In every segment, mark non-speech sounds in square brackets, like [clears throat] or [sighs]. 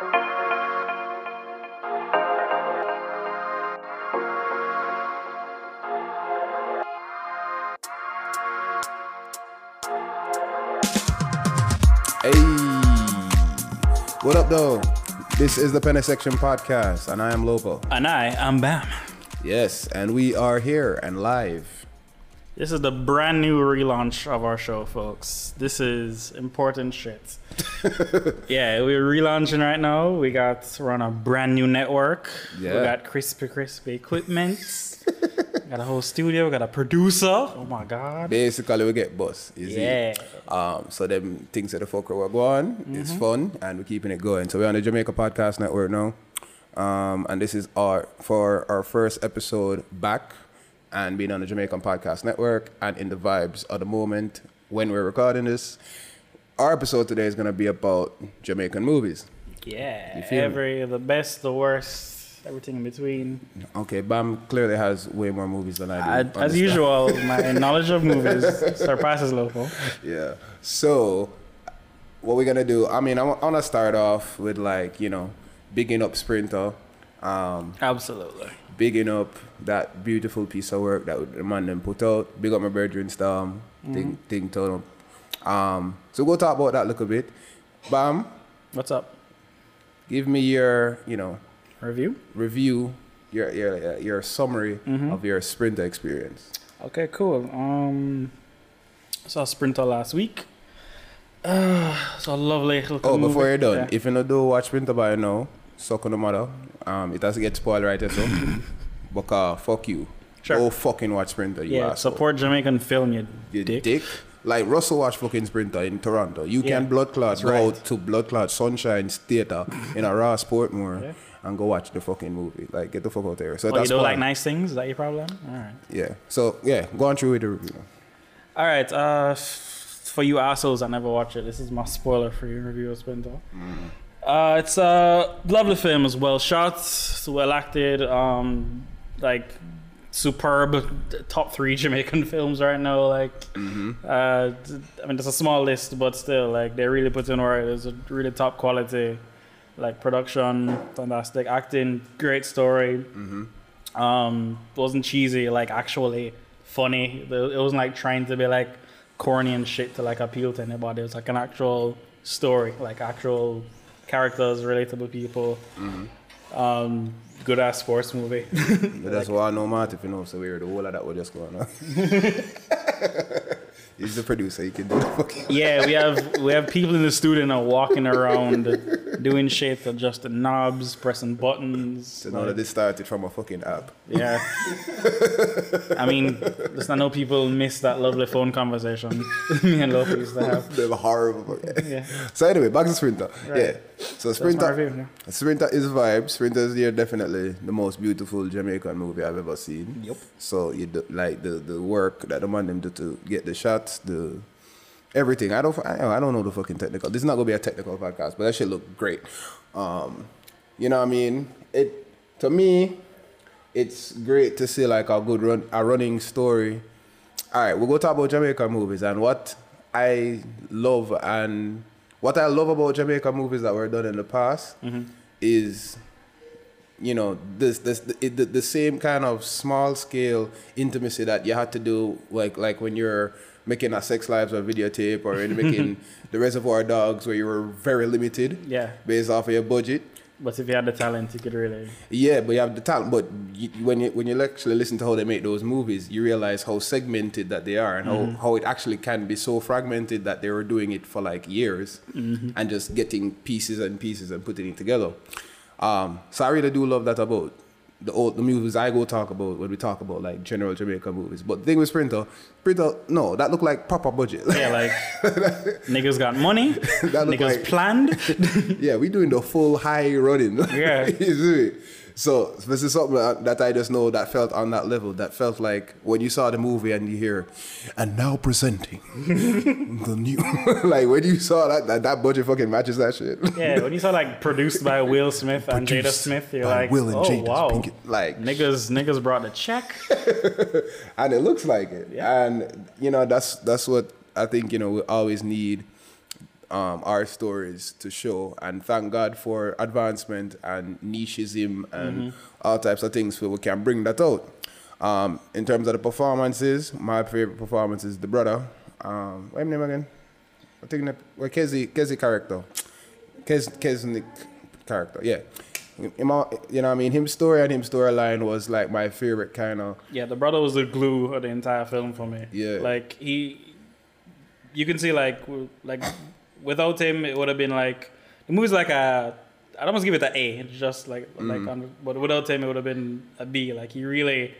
Hey, what up, though? This is the Penny Section Podcast, and I am Lopo. And I am Bam. Yes, and we are here and live. This is the brand new relaunch of our show, folks. This is important shit. Yeah, we're relaunching right now. We got we're on a brand new network. Yeah. We got crispy, crispy equipment. [laughs] got a whole studio. We got a producer. Oh my god. Basically, we get see? Yeah. Um, so them things that the fuck we're going. It's fun, and we're keeping it going. So we're on the Jamaica Podcast Network now, um, and this is our for our first episode back, and being on the Jamaican Podcast Network, and in the vibes of the moment when we're recording this. Our episode today is gonna be about Jamaican movies. Yeah. Feel me? Every the best, the worst, everything in between. Okay, Bam clearly has way more movies than I do. I, as usual, [laughs] my knowledge of movies surpasses local. Yeah. So, what we're gonna do? I mean, I want to start off with like you know, bigging up Sprinter, um, Absolutely. bigging up that beautiful piece of work that the man them put out. Big up my brethren Storm, thing thing told him. Um, so we'll talk about that a little bit. Bam, What's up? give me your you know Review? review, your your your summary of your Sprinter experience. Okay, cool. Um, saw Sprinter last week. [sighs] Uh, a lovely little Oh, movie. before you're done, Yeah. if you don't do watch Sprinter by now, suck on the mother. Um, it has to get spoiled right so. [laughs] but uh, fuck you. Sure. Go fucking watch Sprinter, you yeah, asshole. support Jamaican film, you, You dick. dick. Like Russell watch fucking Sprinter in Toronto. You Yeah, can blood clot go right. out to blood clot Sunshine Theater in a raw Sportmore Yeah. and go watch the fucking movie. Like get the fuck out there. So Oh, you don't like nice things? Is that your problem? All right. Yeah. So yeah, go on through with the review. All right. Uh, for you assholes I never watch it, this is my spoiler for your review of Sprinter. Uh, it's a lovely film as well shot, well acted, um, like superb top three [laughs] Jamaican films right now. Like, uh, d- I mean, it's a small list, but still, like they really put in work. It's a really top quality, like production, fantastic acting, great story. Um, wasn't cheesy, like actually funny. It wasn't like trying to be like corny and shit to like appeal to anybody. It was like an actual story, like actual characters, relatable people. Um, good ass sports movie. [laughs] But that's why I know Martin, if you know, so weird. The whole of that was just going on. [laughs] He's the producer. He can do the fucking. yeah, we have we have people in the studio now walking around doing shit, adjusting knobs, pressing buttons. So now that this started from a fucking app. Yeah. [laughs] I mean, listen, I know people miss that lovely phone conversation me and Loki used to have. They were horrible. Yeah. So anyway, back to Sprinter. Right. Yeah. So Sprinter, review, Sprinter is vibe. Sprinter is yeah, definitely the most beautiful Jamaican movie I've ever seen. Yep. So you do, like the the work that the man them do to get the shots, the everything. I don't I, I don't know the fucking technical. This is not gonna be a technical podcast, but that shit look great. Um, you know what I mean? It to me, it's great to see like a good run a running story. All right, we'll go talk about Jamaican movies and what I love and what I love about Jamaica movies that were done in the past mm-hmm. is you know this this the, the, the same kind of small scale intimacy that you had to do like like when you're making a sex lives or videotape or making [laughs] the reservoir dogs where you were very limited Yeah. based off of your budget But if you had the talent, you could really. yeah, but you have the talent. But you, when you when you actually listen to how they make those movies, you realize how segmented that they are, and how, how it actually can be so fragmented that they were doing it for like years, and just getting pieces and pieces and putting it together. Um, so I really do love that about the old the movies I go talk about when we talk about like general Jamaica movies. But the thing with Sprinter, Sprinter, no, that look like proper budget. Yeah, like [laughs] niggas got money, [laughs] That niggas like- planned. [laughs] yeah, we doing the full high running. Yeah. You see me? So this is something that I just know that felt on that level. That felt like when you saw the movie and you hear, and now presenting [laughs] the new. [laughs] like when you saw that, that that budget fucking matches that shit. Yeah, when you saw like produced by [laughs] Will Smith and Jada Smith, you're like, Will and oh Jada wow, Pinkett. Like niggas niggas brought the check. and it looks like it. Yeah. And you know that's that's what I think you know we always need um, our stories to show. And thank God for advancement and nicheism and all types of things so we can bring that out. Um, in terms of the performances, my favorite performance is the brother. Um, what's his name again? I think that well, Kezi Kezi character. Kez Kesnick character, yeah. Him, you know what I mean? Him story and him storyline was like my favorite kind of Yeah, the brother was the glue of the entire film for me. Yeah. Like he, you can see like like without him it would have been like the movie's like a I'd almost give it an A. It's just like Mm. like on, but without him it would have been a B. Like he really.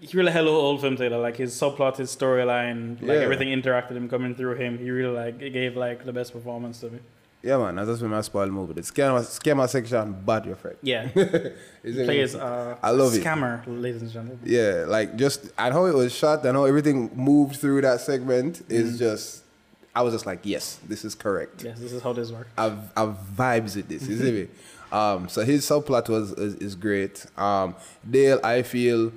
He really held old film together, like his subplot, his storyline, like Yeah. everything interacted him coming through him. He really like it gave like the best performance to me. Yeah man, that's just when I spoil the movie. The scammer scammer section bad your friend. Yeah, [laughs] it- plays uh, I love it. scammer, ladies and gentlemen. Yeah, like just and how it was shot and how everything moved through that segment Mm. is just I was just like, yes, this is correct. Yes, this is how this works. I've I've vibes with this, see me? [laughs] Um, so his subplot was is, is great. Um, Dale, I feel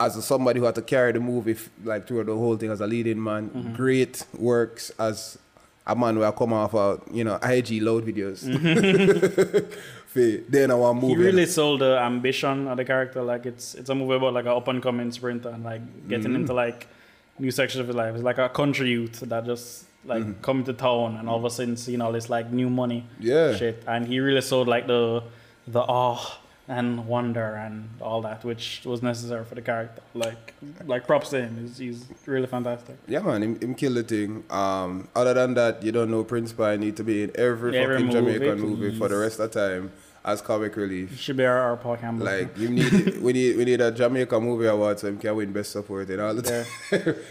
as a, somebody who had to carry the movie like throughout the whole thing as a leading man, Mm-hmm. great works as a man who I come off of you know IG load videos. [laughs] Fi- then I want Mm-hmm. He movie. really sold the ambition of the character. Like it's it's a movie about like an up and coming sprinter and like getting Mm-hmm. into like new sections of his life. It's like a country youth that just like Mm-hmm. come to town and all of a sudden seeing all this like new money Yeah. shit. And he really sold like the the awe and wonder and all that, which was necessary for the character. Like like props to him. He's, he's really fantastic. Yeah, man, him, him kill the thing. Um, other than that, you don't know Prince Pie need to be in every Every fucking movie, Jamaican movie for the rest of the time as comic relief. should be our, our Paul Campbell. Like you need, [laughs] we need, we need a Jamaica movie award so him can win best support and all the time.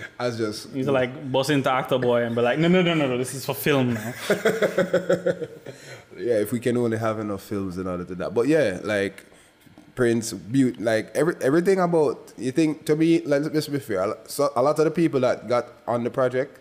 [laughs] as just He's like bust into actor boy and be like, no, no, no, no, no, this is for film now. [laughs] yeah, if we can only have enough films in order to that. But yeah, like Prince, beauty, like every everything about you think to me. Like, let's be fair. So a lot of the people that got on the project.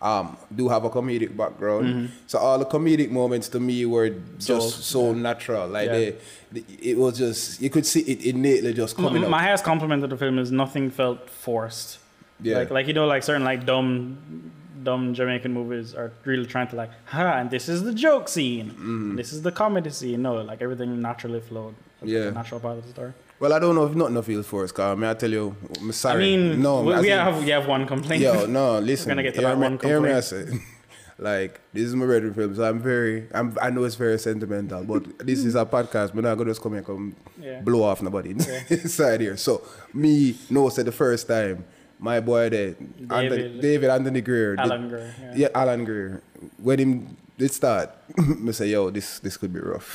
Um, do have a comedic background, so all the comedic moments to me were just so, natural. Like Yeah. they, they- it was just you could see it innately just coming my, my highest compliment of the film is nothing felt forced. Yeah. Like like you know like certain like dumb dumb Jamaican movies are really trying to like ha and this is the joke scene. Mm-hmm. This is the comedy scene. No, like everything naturally flowed. It's Yeah. natural part of the story. Well, I don't know if nothing feels for us, cause may I tell you, I'm sorry. I mean, no, we, we in- have we have one complaint. Yo, [laughs] no, listen. We're gonna get to that me, one I complaint. say, [laughs] like this is my bedroom film, so I'm very, I'm, I know it's very sentimental, but [laughs] this is a podcast. We're not gonna just come here and come Yeah. blow off nobody inside here. So me, no, said the first time, my boy there, Anthony, David- David Anthony Greer, Alan Gray. Yeah. yeah, Alan Greer, when him did start, [laughs] me say, yo, this this could be rough.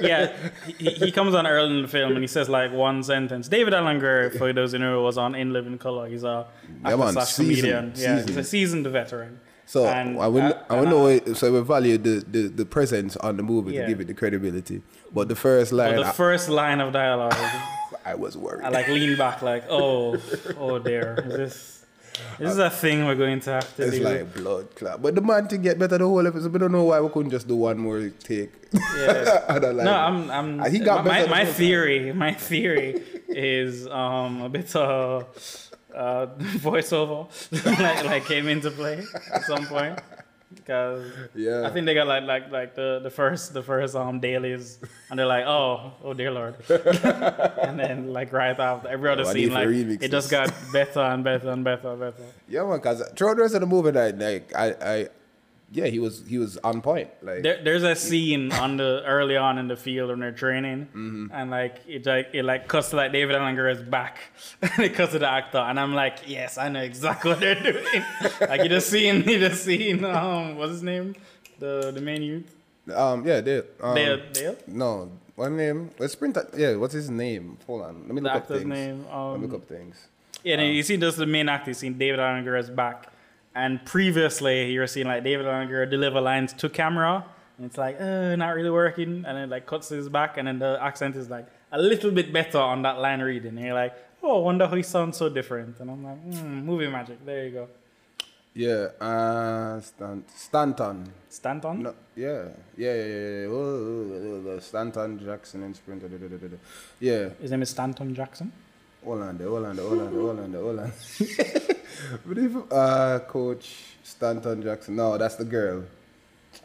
yeah, he, he comes on early in the film and he says like one sentence. David Alan Grier, for those who know, was on In Living Color. He's a Yeah, man, slash seasoned, comedian. Yeah, he's a seasoned. veteran. So And, I would uh, I would know uh, so we value the, the, the presence on the movie Yeah. to give it the credibility. But the first line, But the I, first line of dialogue, [laughs] I was worried. I like lean back like, oh, oh dear, is this this is a thing we're going to have to do. it's do. like blood clot. But the man to get better the whole episode. We don't know why we couldn't just do one more take. Yeah. I don't like no. I'm. I'm. He got my better my theory. My theory is um a bit uh, uh [laughs] voiceover [laughs] like like came into play at some point because Yeah. I think they got like like like the the first the first um dailies and they're like oh oh dear lord [laughs] and then like right after every other Oh, scene like remix it just got better and better and better and better. Yeah, man. Because throughout the rest of the movie, like, like I, I, yeah, he was he was on point. Like There, there's a scene on the early on in the field when they're training, Mm-hmm. and like it like it like cuts to like David Alan Grier's back, [laughs] and it cuts to the actor, and I'm like, yes, I know exactly what they're doing. [laughs] like you just seen, you just seen, um, what's his name, the the main youth, um, yeah, Dale. Um, Dale, Dale, No, what name? Let's print. Yeah, what's his name? Hold on. Let me the look up actor's things. name. Let me Um, look up things. yeah, and you see just the main actor, you seen David Alan Grier's back, and previously you were seeing like David Alan Grier deliver lines to camera. And it's like, uh, not really working. And then like cuts his back, and then the accent is like a little bit better on that line reading. And you're like, oh, I wonder how he sounds so different. And I'm like, hmm, movie magic. There you go. Yeah, uh, Stan- Stanton. Stanton? No, yeah, yeah, yeah, yeah. yeah. Oh, oh, oh, oh, Stanton Jackson and Sprinter. Yeah, His name is Stanton Jackson. Hold on there, hold on. But if uh, Coach Stanton Jackson, no, that's the girl.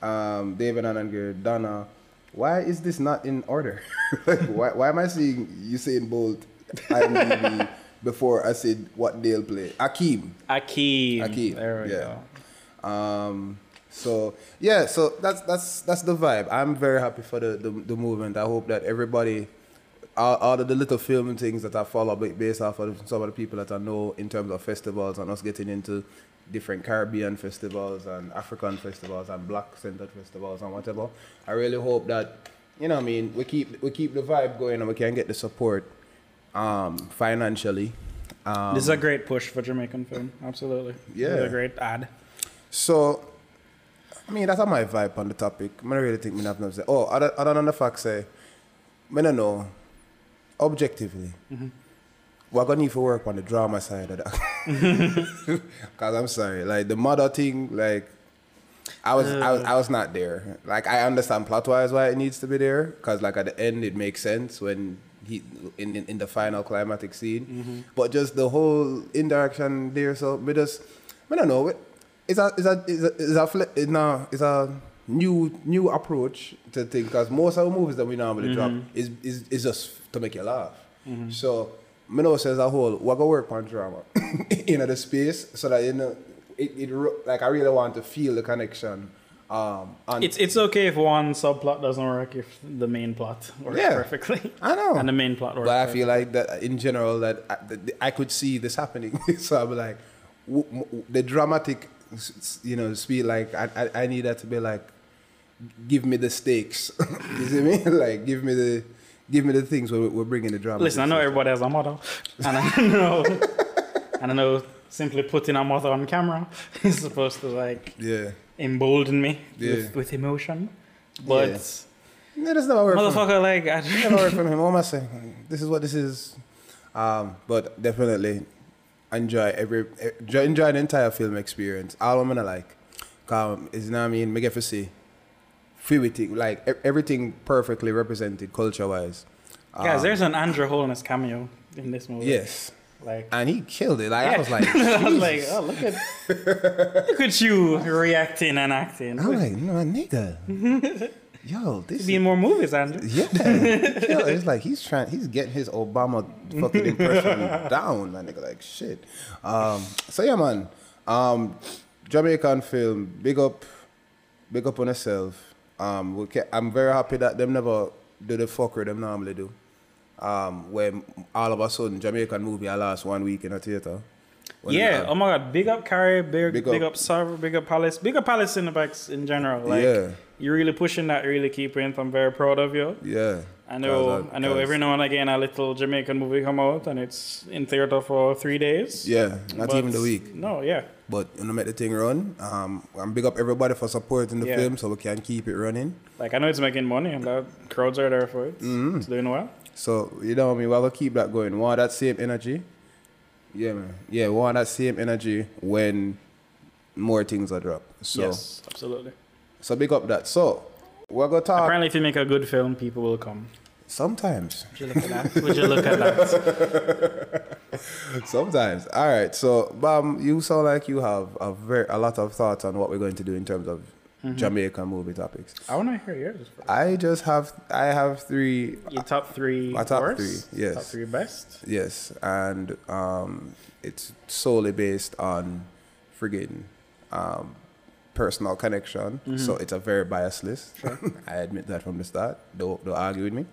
Um, David and girl Donna. Why is this not in order? [laughs] like, why, why am I seeing you saying Bolt IMDb before I said what they'll play? Akeem. Akeem. Akeem, There we yeah. go. Um, so yeah, so that's that's that's the vibe. I'm very happy for the the, the movement. I hope that everybody, all, all of the little film things that I follow based off of some of the people that I know in terms of festivals and us getting into different Caribbean festivals and African festivals and Black centered festivals and whatever. I really hope that you know what I mean we keep we keep the vibe going and we can get the support um, financially. Um, this is a great push for Jamaican film. Absolutely. Yeah. It's a great ad. So, I mean, that's my vibe on the topic. I don't really think we have nothing to say. Oh, other, other than the fact say, I don't know, objectively, we're going to need to work on the drama side of that. [laughs] Because I'm sorry, like the mother thing, like, I was, I was I was not there. Like I understand plot wise why it needs to be there because like at the end it makes sense when he in in, in the final climatic scene, but just the whole indirection there. So me just I don't know. It's a it's a it's a it's a, it's a, it's a new new approach to things because most of the movies that we normally drop mm-hmm. is, is is just to make you laugh. So me know says a whole we're gonna work on drama [laughs] in the space so that you know it, it like I really want to feel the connection. Um, and It's it's okay if one subplot doesn't work if the main plot works Yeah. perfectly. I know. And the main plot works. But I perfectly. feel like that in general that I, that I could see this happening. [laughs] so I'm like, the dramatic, you know, speed. Like I, I, I need that to be like, give me the stakes. [laughs] you see me? Like give me the, give me the things where we're bringing the drama. Listen, I know everybody has a mother, [laughs] and I know, and I know simply putting a mother on camera [laughs] is supposed to like Yeah. embolden me Yeah. with, with emotion, but Yeah. No, that's for me. motherfucker, like I, never heard [laughs] from him. What am I saying? This is what this is. Um, but definitely enjoy every enjoy, the entire film experience. All I'm gonna like, um, is you know what I mean. Me get to see, everything like everything perfectly represented culture wise. guys, there's an Andrew Holness cameo in this movie. yes, like and he killed it. Like I was like, [laughs] I was like, oh look at [laughs] look at you reacting and acting. I'm like, no, nigga, [laughs] yo, this. Be in more movies, Andrew. Yeah, Yo, it's like he's trying. He's getting his Obama fucking impression down, man. Nigga, like shit. Um, so yeah, man. Um, Jamaican film. Big up, big up on yourself. Um, we I'm very happy that them never do the fuckery them normally do. Um, where all of a sudden Jamaican movie I last one week in a theater. When, Yeah. uh, Oh my God. Big up Carrie. Big, Big big, up- up Sarver. Big up Palace. Big up Palace in the Cineplex in general. Like, Yeah. You're really pushing that. Really keeping it. I'm very proud of you. yeah. I know. Cause I know. Every now and again, a little Jamaican movie come out, and it's in theater for three days. Yeah, not But even the week. No. Yeah. But you know, make the thing run. Um, and big up everybody for supporting the Yeah. film so we can keep it running. Like I know it's making money, and the crowds are there for it. Mm-hmm. It's doing well. So you know what I mean. We're gonna keep that going. We want that same energy. Yeah, man. Yeah, we want that same energy when more things are dropped. So yes. Absolutely. so big up that. So we're gonna talk Apparently, if you make a good film, people will come. sometimes. Would you look at that? Would you look at that? [laughs] Sometimes. All right. So Bam, you sound like you have a very a lot of thoughts on what we're going to do in terms of Mm-hmm. Jamaican movie topics. I want to hear yours. First. I just have I have three Your top three. My top worst, three, yes. Top three best. Yes, and um, it's solely based on friggin' um, personal connection. So it's a very biased list. [laughs] I admit that from the start. Don't don't argue with me.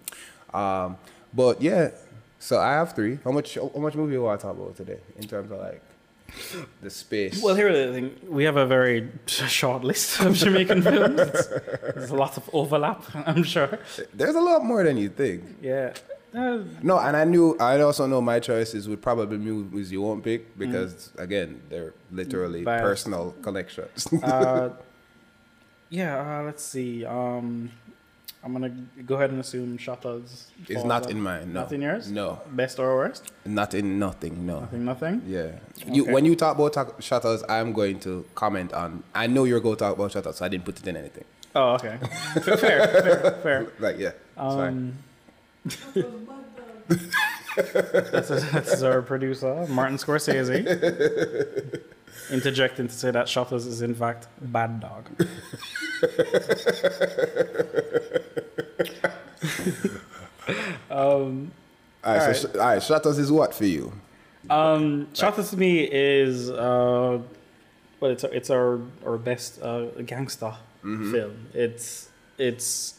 Um, but yeah, so I have three. How much how much movie you want to talk about today in terms of like the space? Well, here's the thing. We have a very short list of Jamaican [laughs] films. It's- There's a lot of overlap, I'm sure. there's a lot more than you think. Yeah. No, and I knew I also know my choices would probably be movies you won't pick because again they're literally personal connections. uh, [laughs] yeah, uh, let's see. Um, I'm going to go ahead and assume Shottas. It's not in mine. No. Not in yours? No. Best or worst? Not in nothing. No. Nothing, nothing? Yeah. You when you talk about talk, Shottas, I'm going to comment on. I know you're going to talk about Shottas, so I didn't put it in anything. Oh, okay. fair, fair, fair. [laughs] Like yeah, it's fine. That's, that's our producer, Martin Scorsese. Interjecting to say that Shottas is in fact bad dog. [laughs] um, All right, so sh- all right, Shottas is what for you? um, to me is uh, well, it's it's our our best uh, gangster film. It's it's.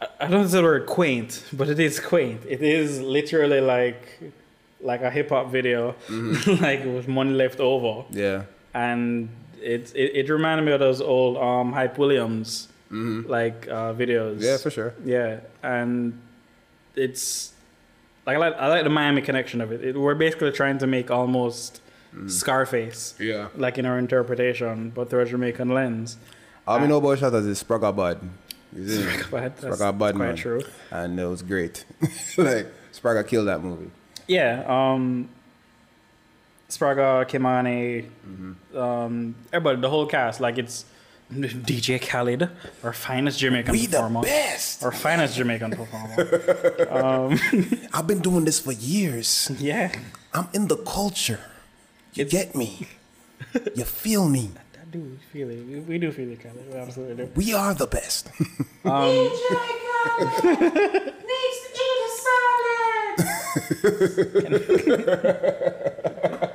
I- I don't know the word quaint, but it is quaint. It is literally like like a hip hop video, [laughs] like with money left over, Yeah. and it, it it reminded me of those old um Hype Williams like uh, videos. Yeah, for sure. Yeah, and it's like I like, I like the Miami connection of it. it. We're basically trying to make almost Scarface, Yeah. like in our interpretation, but through a Jamaican lens. All we know about Shottas is Spragga Bud. See? But that's Bud, quite true. And it was great. [laughs] like, Spragga killed that movie. Yeah, um, Spragga, Ky-Mani, Mm-hmm. um, everybody, the whole cast. Like it's [laughs] DJ Khaled, our finest Jamaican We the best. Our finest Jamaican performer. [laughs] I've been doing this for years. yeah, I'm in the culture. You It's- get me. You feel me. I do feel it. We, we do feel it, Khaled. We absolutely do. We are the best. [laughs] Um, needs to eat a [laughs] salad.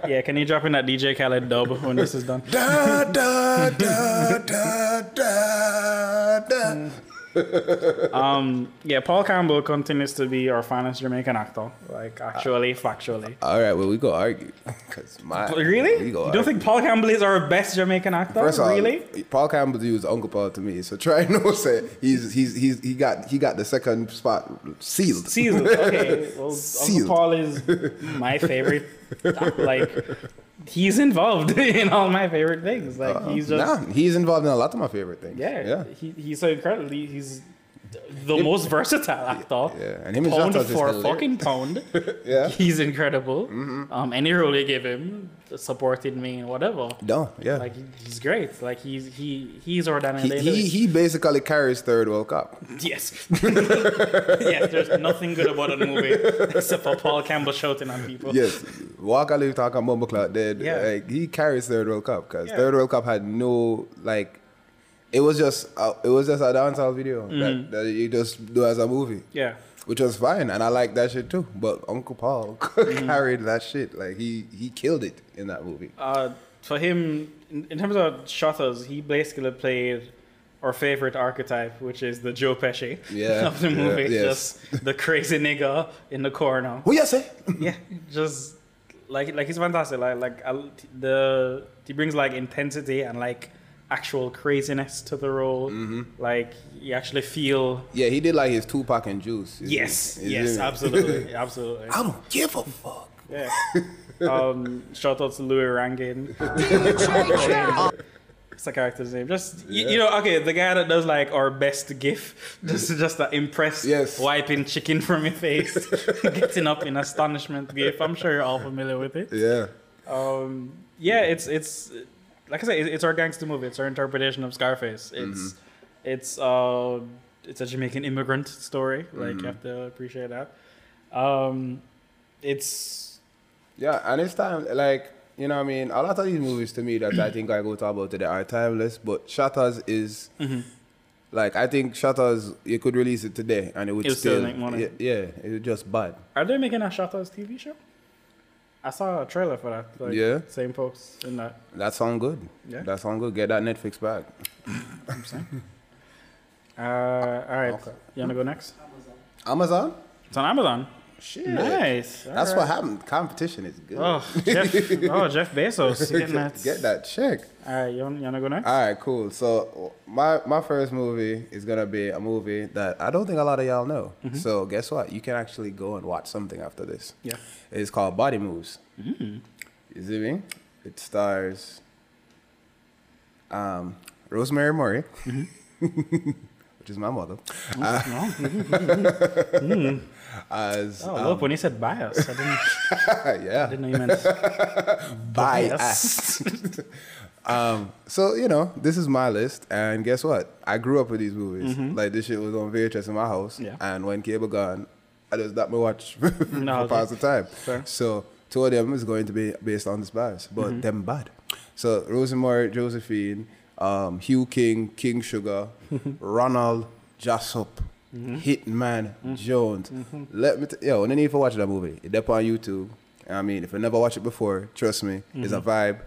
[laughs] yeah, can you drop in that DJ Khaled dub when this is done? da, da, da, da, da, da. Um, yeah, Paul Campbell continues to be our finest Jamaican actor. Like actually, factually. All right, well, we go argue. [laughs] Cause my, [laughs] Really? We You don't argue. think Paul Campbell is our best Jamaican actor? First of all, really? Paul Campbell used Uncle Paul to me, so try [laughs] no say he's he's he's he got he got the second spot sealed. Seasons. Okay. Well, Sealed. Uncle Paul is my favorite. Like, he's involved [laughs] in all my favorite things. Like, he's just. Uh, nah, he's involved in a lot of my favorite things. Yeah. yeah, He, he's so incredibly. He's the most versatile actor. yeah. And him Pound for hilarious. fucking pound. [laughs] Yeah. He's incredible. Um, any role they give him, supported me, and whatever. No, yeah. Like he's great. Like he's he he's Daniel he, he he basically carries third World Cop. [laughs] Yes. [laughs] yes, there's nothing good about the movie except for Paul Campbell shouting at people. Yes, Walker Live talk and Bumbleclot dead. Yeah. Like, he carries third World Cop because Yeah. third World Cop had no like. It was just uh, it was just a dancehall video Mm-hmm. that, that you just do as a movie, Yeah. which was fine, and I like that shit too. But Uncle Paul [laughs] Mm-hmm. carried that shit like he he killed it in that movie. Uh, for him, in, in terms of Shottas, he basically played our favorite archetype, which is the Joe Pesci [laughs] Yeah, of the yeah, movie. yes. Just the crazy nigga in the corner. Who you say? [laughs] yeah, just like like he's fantastic. Like like I, the he brings like intensity and like actual craziness to the role. Mm-hmm. Like you actually feel. Yeah, he did like his Tupac and Juice. Yes, see? You yes, see absolutely, [laughs] absolutely. I don't give a fuck. Yeah. [laughs] Um, shout out to Louie Rankin. [laughs] It's the character's name? Just you, you know, okay, the guy that does like our best gif, just just that impressed, Yes. wiping chicken from your face, getting up in astonishment gif. I'm sure you're all familiar with it. Yeah. Um, yeah, it's it's like I say, it's our gangster movie. It's our interpretation of Scarface. It's it's uh it's a Jamaican immigrant story. Like you have to appreciate that. Um, it's Yeah, and it's time, like, you know what I mean? A lot of these movies to me that I think I go talk about today are timeless, but Shottas is, Mm-hmm. like, I think Shottas, you could release it today and it would It'll still still, make money. Yeah, yeah, it was just bad. Are they making a Shottas TV show? I saw a trailer for that. Like, Yeah. Same folks in that. That sound good. Yeah. That sound good. Get that Netflix back. I'm [laughs] Uh, all right. Okay. You wanna go next? Amazon. Amazon? It's on Amazon. Shit. Nice. That's All what happened. Competition is good. Oh, Jeff. [laughs] oh, Jeff Bezos. Getting that. Get that check. All right. You wanna, you wanna go next? All right, cool. So my my first movie is gonna be a movie that I don't think a lot of y'all know. Mm-hmm. So guess what? You can actually go and watch something after this. Yeah. It's called Body Moves. Mm-hmm. You see me? It stars um, Rosemary Murray, mm-hmm. [laughs] which is my mother, Uh, [laughs] as Oh, um, look, when he said bias, I didn't, [laughs] yeah, I didn't know you meant bias. [laughs] um, so you know, this is my list, and guess what? I grew up with these movies. Like this shit was on VHS in my house, Yeah. and when cable gone, I just that my watch [laughs] for No, okay. pass the time. Fair. So two of them is going to be based on this bias, but Mm-hmm. them bad. So Rosemary, Josephine, um, Hugh King, King Sugar, Ronald, Jessup, Mm-hmm. Hitman, Jones. Let me, t- yo, when you need to watch that movie, it's up on YouTube. I mean, if you never watched it before, trust me, it's a Mm-hmm. vibe.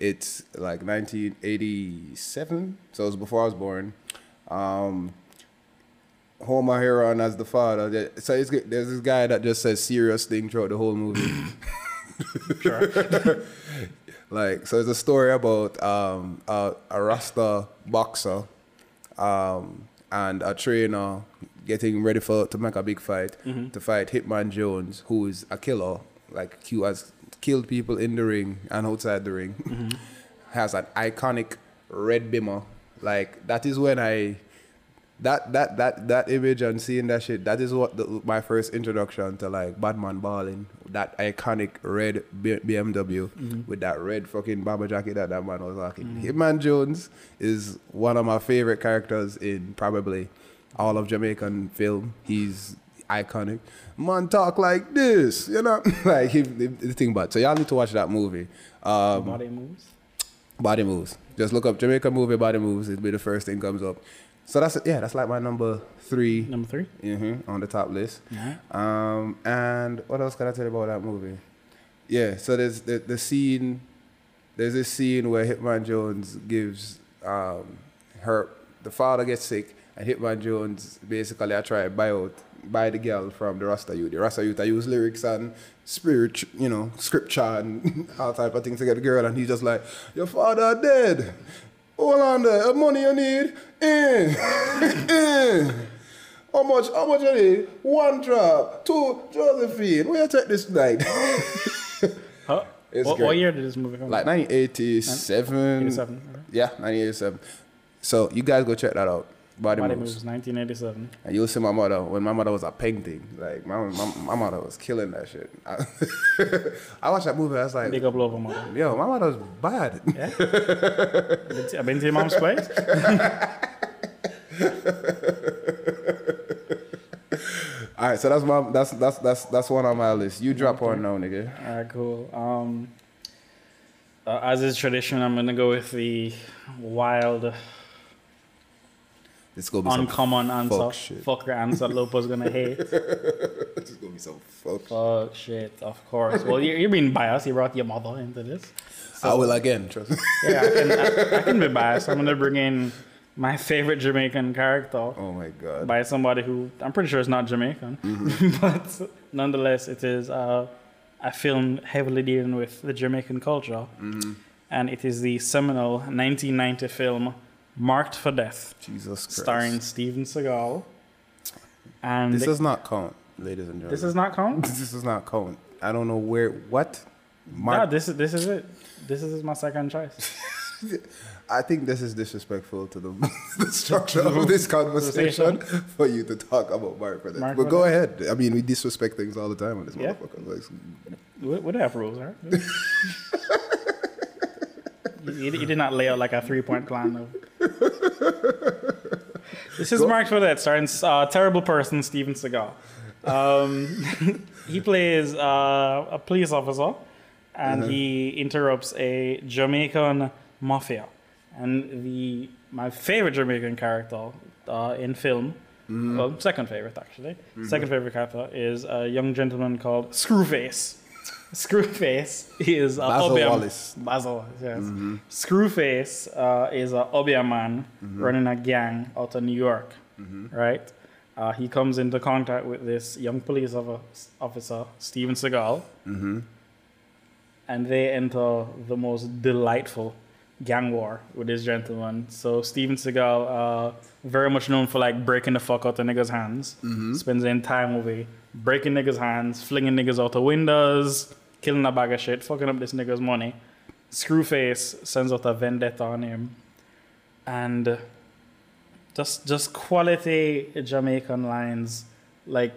It's like 1987, so it was before I was born. Um, Homer Heron as the father. So it's, there's this guy that just says serious thing throughout the whole movie. [coughs] [laughs] like, so it's a story about um, a, a Rasta boxer um, and a trainer getting ready for to make a big fight mm-hmm. to fight Hitman Jones, who is a killer. Like, he has killed people in the ring and outside the ring. Mm-hmm. [laughs] has an iconic red bimmer. Like, that is when I that that that that image and seeing that shit that is what the, my first introduction to like Batman balling that iconic red B- BMW mm-hmm. with that red fucking bomber jacket that that man was rocking. Hitman Jones is one of my favorite characters in probably all of Jamaican film. He's iconic. Man talk like this, you know, [laughs] like he, the, the thing. But so y'all need to watch that movie. Um, Body moves. Body moves. Just look up Jamaican movie body moves. It'll be the first thing comes up. So that's yeah, that's like my number three Number three. mhm, on the top list. Alright. Um, and what else can I tell you about that movie? Yeah, so there's the the scene. There's this scene where Hitman Jones gives um, her the father gets sick, Hitman Jones basically I try to buy out buy the girl from the Rasta youth. The Rasta youth I use lyrics and spirit, you know, scripture and [laughs] all type of things to get the girl, and he's just like, your father dead. Hold on there, money you need? Eh, [laughs] eh. How much? How much you need? One drop, two Josephine. Where you take this night? [laughs] Huh? What, what year did this movie come like out? 1987. 87. okay. Yeah, 1987. So you guys go check that out. Body, Body moves. moves, 1987. And you'll see my mother when my mother was a painting. Like my my, my mother was killing that shit. I, [laughs] I watched that movie. I was like, Big up love my mother. yo, my mother was bad. Yeah. I've been to your mom's place. [laughs] All right, so that's my that's that's that's that's one on my list. You drop one now, nigga. All right, cool. Um, uh, as is tradition, I'm gonna go with the wild, It's gonna be some uncommon answer. fuck shit. Fucker answer. Lopo's gonna [laughs] hate. this is gonna be some fuck. Fuck shit. Of course. Well, you're, you're being biased. You brought your mother into this. I will again. Trust me. Yeah, I can, I, I can be biased. I'm gonna bring in my favorite Jamaican character. Oh my god. by somebody who I'm pretty sure is not Jamaican, [laughs] but nonetheless, it is uh, a film heavily dealing with the Jamaican culture, and it is the seminal 1990 film "Marked for Death," Jesus Christ. starring Steven Seagal. And This does not count, ladies and gentlemen. this is not count. [laughs] This is not count. I don't know where. What? No, this is this is it. This is my second choice. [laughs] I think this is disrespectful to the, [laughs] the structure of this conversation for you to talk about Mark for this. Mark but go ahead. I mean, we disrespect things all the time on this Yeah. motherfucker. Like, We, we have rules, right? you, you- you did not lay out like a three point plan. Of... [laughs] this is marked for that, starring uh, terrible person Steven Seagal. Um, [laughs] he plays uh, a police officer, and he interrupts a Jamaican mafia. And the my favorite Jamaican character uh, in film, well, second favorite actually, second favorite character is a young gentleman called Screwface. Screwface is a Basil Obeah- Wallace. Basil, yes. Screwface uh, is a Obeah man running a gang out of New York, right? Uh, he comes into contact with this young police officer, Steven Seagal, and they enter the most delightful gang war with this gentleman. So Steven Seagal, uh, very much known for like breaking the fuck out of niggas' hands, spends the entire movie breaking niggas' hands, flinging niggas out the windows, killing a bag of shit, fucking up this nigga's money. Screwface sends out a vendetta on him, and just just quality Jamaican lines, like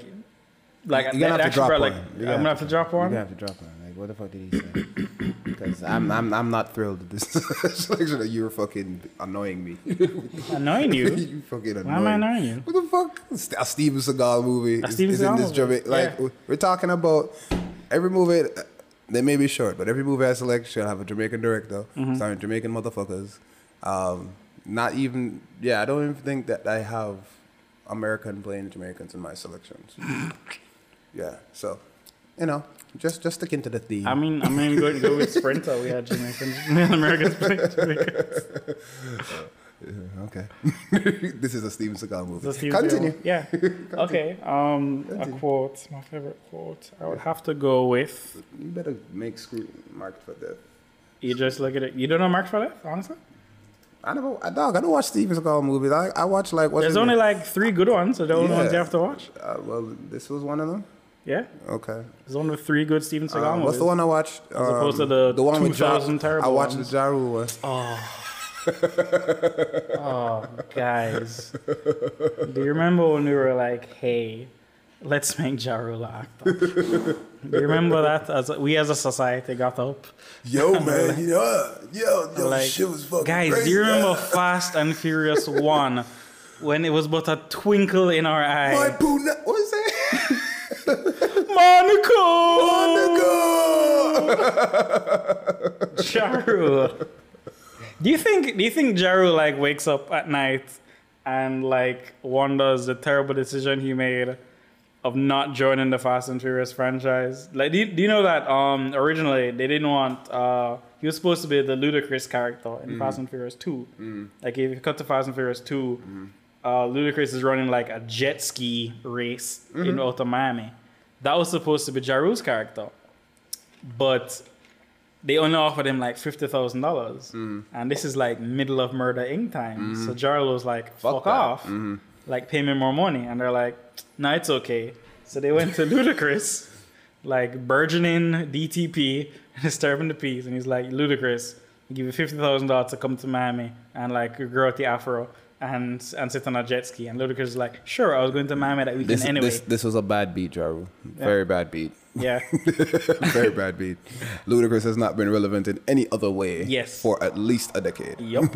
like You're gonna have to drop brought, one. like You're I'm gonna have to drop You're one. gonna have to drop one. Like, what the fuck did he say? [coughs] because I'm, I'm I'm not thrilled with this [laughs] selection. You're fucking annoying me. [laughs] Annoying you? [laughs] you fucking annoying. Why am I annoying you? What the fuck? A Steven Seagal movie A is, Steven is in this movie, Jamaica. Like yeah. we're talking about every movie. They may be short, but every movie I select should have a Jamaican director Mm-hmm. starring Jamaican motherfuckers. Um, not even yeah. I don't even think that I have American playing Jamaicans in my selections. [laughs] yeah, so you know, just just stick into the theme. I mean, I mean, go, go with Sprinter. We had Jamaicans, [laughs] Americans playing Jamaicans. [laughs] okay, [laughs] this is a Steven Seagal movie. The Steve Continue. Zero. Yeah. [laughs] Okay. Um, a quote. My favorite quote. I would have to go with. You better make screw marked for death. You just look at it. You don't know Mark for Death, honestly. I never, I, dog. I don't watch Steven Seagal movies. I, I watch like what's There's only name? like three good ones. So the only ones you have to watch. Uh, well, this was one of them. Yeah. Okay. There's only three good Steven Seagal Um, movies. what's the one I watched? As opposed to Um, the the one with Ja- 2000 terrible I watched ones. the Ja Rule one. Oh, Oh, guys. Do you remember when we were like, hey, let's make Ja Rule an actor? Do you remember that? As we as a society got up. Yo, man, you know, yo, yo, like, shit was fucking guys, crazy. do you remember [laughs] Fast and Furious 1 when it was but a twinkle in our My eye? boo, na- what is that? Monaco! [laughs] Monaco! Ja Rule. Do you think do you think Ja Rule like wakes up at night and like wonders the terrible decision he made of not joining the Fast and Furious franchise? Like do you, do you know that um originally they didn't want uh he was supposed to be the Ludacris character in Fast and Furious 2. Like if you cut to Fast and Furious 2, uh Ludacris is running like a jet ski race in Outer Miami. That was supposed to be Ja Rule's character. But they only offered him like fifty thousand dollars, mm-hmm. and this is like middle of Murder Inc. time. Mm-hmm. So Ja Rule was like, "Fuck, that. off, mm-hmm. like pay me more money," and they're like, "No, it's okay." So they went to [laughs] Ludacris, like burgeoning DTP, and [laughs] disturbing the peace, and he's like, "Ludacris, I'll give you fifty thousand dollars to come to Miami and like grow out the afro." And, and sit on a jet ski and Ludacris is like sure I was going to Miami that weekend This, anyway this, this was a bad beat, Ja Rule. Very bad beat. yeah [laughs] Very bad beat. Ludacris has not been relevant in any other way Yes. for at least a decade. yup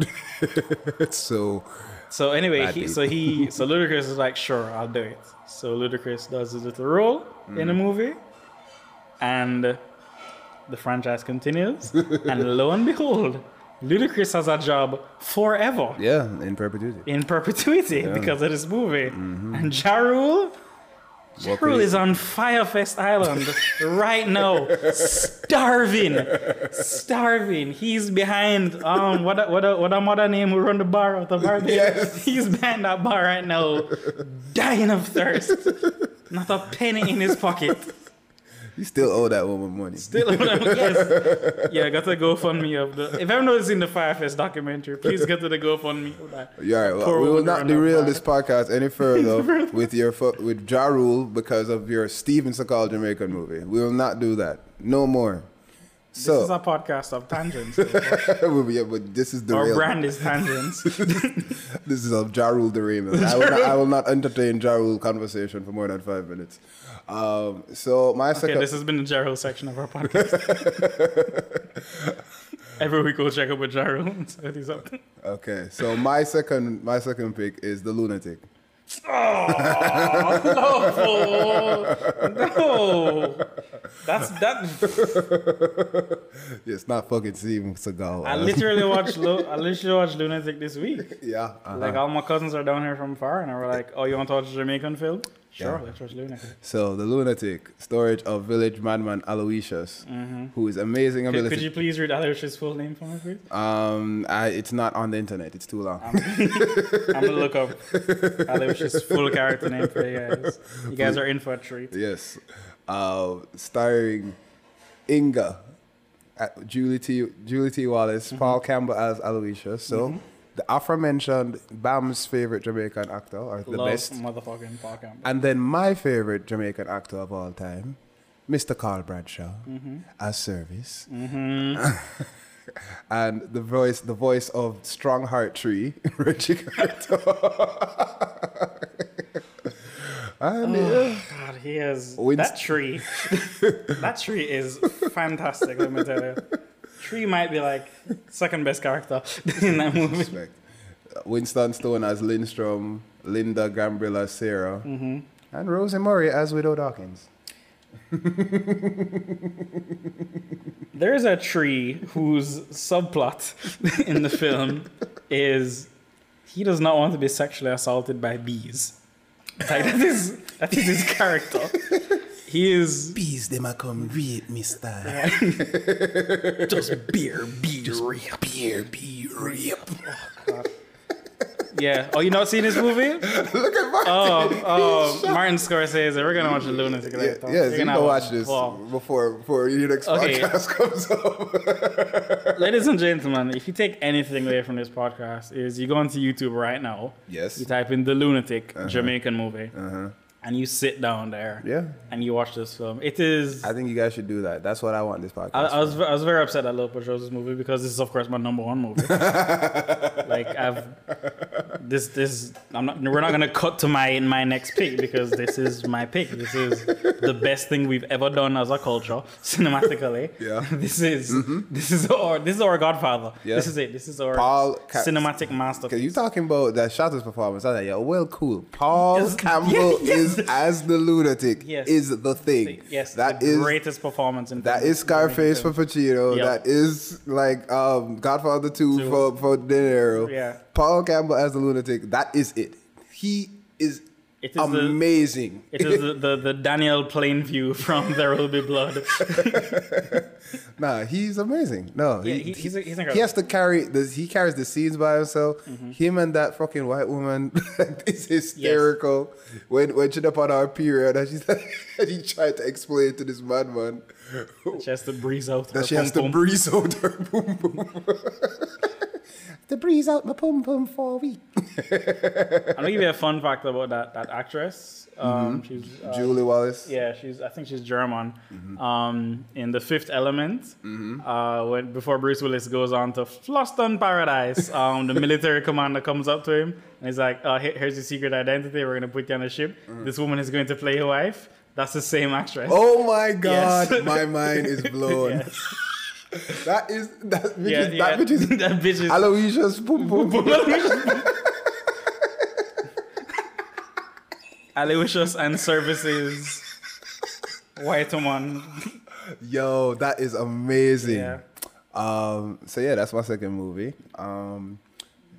[laughs] so, So anyway, he, so he so Ludacris is like, sure, I'll do it. So Ludacris does his little role in the mm. movie, and the franchise continues. [laughs] and lo and behold, Ludacris has a job forever yeah, in perpetuity. in perpetuity because of this movie. And Ja Rule, Ja What Rule is on Fyre Fest Island [laughs] right now, starving, starving. He's behind um what a- what a, what a mother name who run the bar of the bar. Yes. He's behind that bar right now, dying of thirst. Not a penny in his pocket. You still owe that woman money. Still, owe that yes. [laughs] Yeah, I got the GoFundMe of the. If everyone seen the Fyre Fest documentary, please get to the GoFundMe of that. Yeah, all right, well, we will not derail this podcast any further [laughs] with your with Ja Rule because of your Steven Seagal Jamaican movie. We will not do that. No more. So This So, is a podcast of tangents. [laughs] yeah, but this is the Our real. brand is tangents. This is a Ja Rule derailment. I will, not, I will not entertain Ja Rule conversation for more than five minutes. Um, so my Okay, second. this has been the Ja Rule section of our podcast. [laughs] Every week we'll check up with Ja Rule and say he's up. Okay, so my second my second pick is the lunatic. Oh, no, no, that's that. [laughs] It's not fucking Steven Seagal. I literally watched. Lu- I literally watched Lunatic this week. [laughs] yeah. uh-huh. Like all my cousins are down here from far, and I were like, "Oh, you want to watch a Jamaican film? Sure, Yeah. Lunatic." So the lunatic storage of village madman Aloysius, who is amazing Mm-hmm. Could, ability. could you please read Alish's full name for me, please? Um, I, it's not on the internet. It's too long. I'm gonna [laughs] look up Alish's full character name for you guys. You [laughs] guys are in for a treat. yes, uh, starring Inga, uh, Julie T. Julie T. Wallace, Mm-hmm. Paul Campbell as Aloysius. So the aforementioned Bam's favorite Jamaican actor, or the Love best, motherfucking Paul Campbell. and then my favorite Jamaican actor of all time, Mr. Carl Bradshaw, Mm-hmm. as Service. [laughs] and the voice, the voice of Strong Heart Tree, [laughs] Reggie Carter. [laughs] and yeah, God, he Winst- that tree. that tree is fantastic. Let me tell you. Tree might be like second best character [laughs] in that movie. Respect. Winston Stona as Lindstrom, Linda Gambrill as Sarah, Mm-hmm. and Rosie Murray as Widow Dawkins. There's a tree whose subplot [laughs] in the film is he does not want to be sexually assaulted by bees. Like that is that is his character. He is Bees, them a come rape me style. [laughs] just beer, bees, rape. Beer, bee, rape. Yeah. Oh, you not seen this movie? [laughs] Look at Martin. Oh, [laughs] oh, Martin Scorsese. We're gonna watch the Lunatic. Yeah, later. yes, We're you gonna can have watch this ball. before before your next Okay. podcast comes up. Ladies and gentlemen, if you take anything away from this podcast, is you go onto YouTube right now. Yes. You type in the Lunatic Jamaican movie, Uh-huh. And you sit down there. Yeah, And you watch this film. It is. I think you guys should do that. That's what I want this podcast. I, I was I was very upset I Lil chose this movie because this is of course my number one movie. [laughs] like I've this this I'm not we're not gonna cut to my my next pick because this is my pick. This is the best thing we've ever done as a culture [laughs] cinematically. Yeah. This is mm-hmm. this is our this is our Godfather. Yeah. This is it. This is our Paul Ca- cinematic Cause masterpiece. you talking about that Shottas performance? I was like, yeah, well, cool. Paul Yes, [laughs] Campbell yes. is [laughs] as the lunatic Yes. is the thing. Yes, that the is greatest performance in that is Scarface for Pacino. Yep. That is like um, Godfather Two Two. for for De Niro. Yeah. Paul Campbell as the lunatic. That is it. He is, It is the- amazing. It is the, the, the Daniel Plainview from [laughs] There Will Be Blood. [laughs] Nah, he's amazing. No, Yeah, he, he- he's he's he has to carry the he carries the scenes by himself. Mm-hmm. Him and that fucking white woman [laughs] is hysterical. When when she up on our period and she's like, and he tried to explain to this madman She has to breeze out. her that she has to pum-pum. breeze out her boom boom. To breeze out my pum pum for a week. [laughs] I'm gonna give you a fun fact about that that actress. Um, She's uh, Julie Wallace. yeah, she's I think she's German. Um, in the Fifth Element, uh, when before Bruce Willis goes on to Fhloston Paradise, um, the military commander comes up to him and he's like, uh, "Here's your secret identity. We're gonna put you on a ship. This woman is going to play your wife." That's the same actress. Oh my god, Yes. my mind is blown. [laughs] Yes. That is that bitch Yeah, is yeah. that bitch is [laughs] that bitch is Aloysius boom boom. boom [laughs] Aloysius and Services white woman. Yo, that is amazing. Yeah. Um, so yeah, that's my second movie. Um,